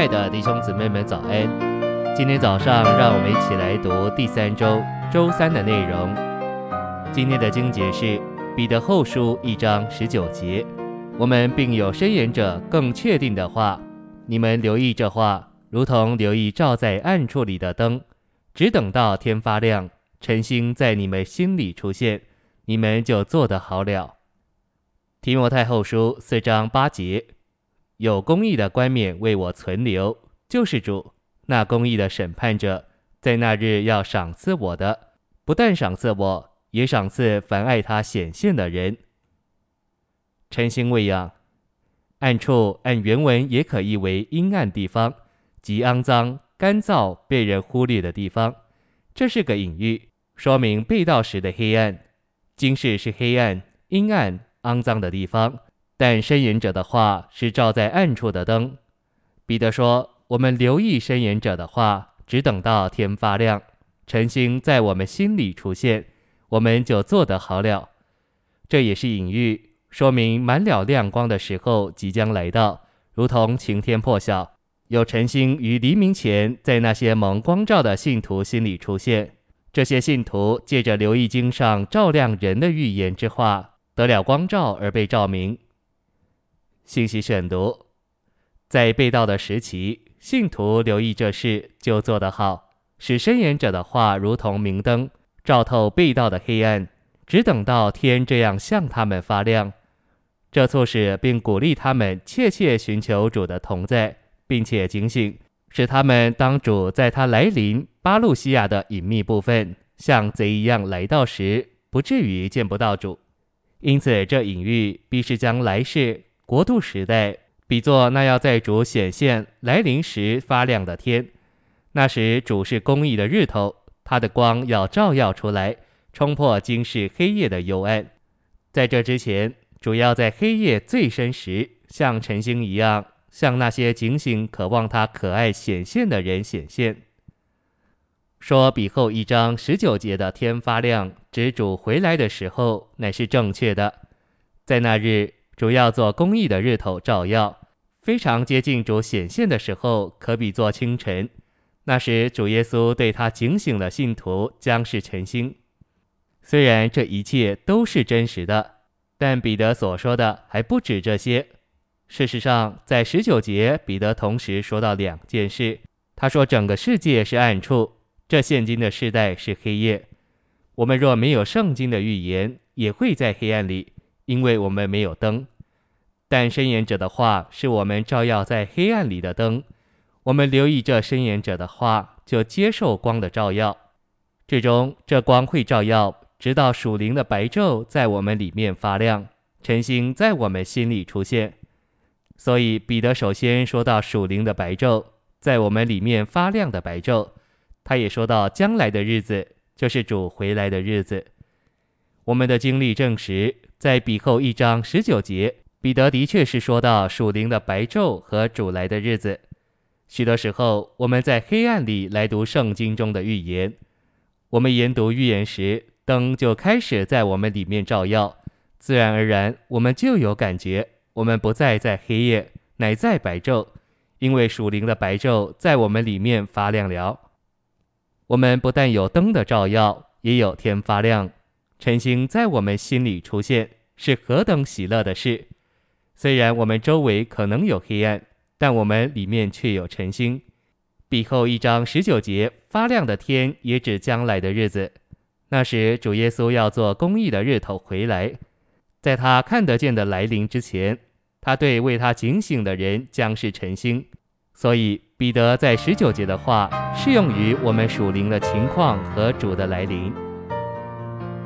爱的弟兄姊妹们，早安！今天早上，让我们一起来读第三周周三的内容。今天的经节是《彼得后书》一章十九节。我们并有深言者更确定的话，你们留意这话，如同留意照在暗处里的灯，只等到天发亮，晨星在你们心里出现，你们就做得好了。提摩太后书四章八节。有公义的冠冕为我存留，就是主那公义的审判者，在那日要赏赐我的，不但赏赐我，也赏赐凡爱他显现的人。晨星未央，暗处按原文也可译为阴暗地方，即肮脏、干燥、被人忽略的地方。这是个隐喻，说明被盗时的黑暗。今世是黑暗、阴暗、肮脏的地方。但申言者的话是照在暗处的灯。彼得说：“我们留意申言者的话，只等到天发亮，晨星在我们心里出现，我们就做得好了。”这也是隐喻，说明满了亮光的时候即将来到，如同晴天破晓，有晨星于黎明前在那些蒙光照的信徒心里出现。这些信徒借着留意经上照亮人的预言之话，得了光照而被照明。信息选读，在被盗的时期，信徒留意这事就做得好，使申言者的话如同明灯，照透被盗的黑暗，只等到天这样向他们发亮。这促使并鼓励他们切切寻求主的同在，并且警醒，使他们当主在他来临巴路西亚的隐秘部分，像贼一样来到时，不至于见不到主。因此，这隐喻必是将来世。国度时代，比作那要在主显现来临时发亮的天。那时主是公义的日头，他的光要照耀出来，冲破今世黑夜的幽暗。在这之前，主要在黑夜最深时，像晨星一样，向那些警醒渴望他可爱显现的人显现。说比后一章十九节的天发亮，指主回来的时候，乃是正确的，在那日。主要做公益的日头照耀，非常接近主显现的时候，可比作清晨。那时主耶稣对他警醒的信徒将是晨星。虽然这一切都是真实的，但彼得所说的还不止这些。事实上，在十九节，彼得同时说到两件事。他说整个世界是暗处，这现今的世代是黑夜。我们若没有圣经的预言，也会在黑暗里。因为我们没有灯，但伸言者的话是我们照耀在黑暗里的灯。我们留意这伸言者的话，就接受光的照耀。最终，这光会照耀，直到属灵的白昼在我们里面发亮，晨星在我们心里出现。所以，彼得首先说到属灵的白昼，在我们里面发亮的白昼。他也说到将来的日子，就是主回来的日子。我们的经历证实。在彼后一章十九节，彼得的确是说到属灵的白昼和主来的日子。许多时候，我们在黑暗里来读圣经中的预言，我们研读预言时，灯就开始在我们里面照耀，自然而然，我们就有感觉，我们不再在黑夜，乃在白昼，因为属灵的白昼在我们里面发亮了。我们不但有灯的照耀，也有天发亮。晨星在我们心里出现，是何等喜乐的事！虽然我们周围可能有黑暗，但我们里面却有晨星。彼后一章十九节发亮的天，也指将来的日子。那时主耶稣要做公义的日头回来，在他看得见的来临之前，他对为他警醒的人将是晨星。所以彼得在十九节的话适用于我们属灵的情况和主的来临。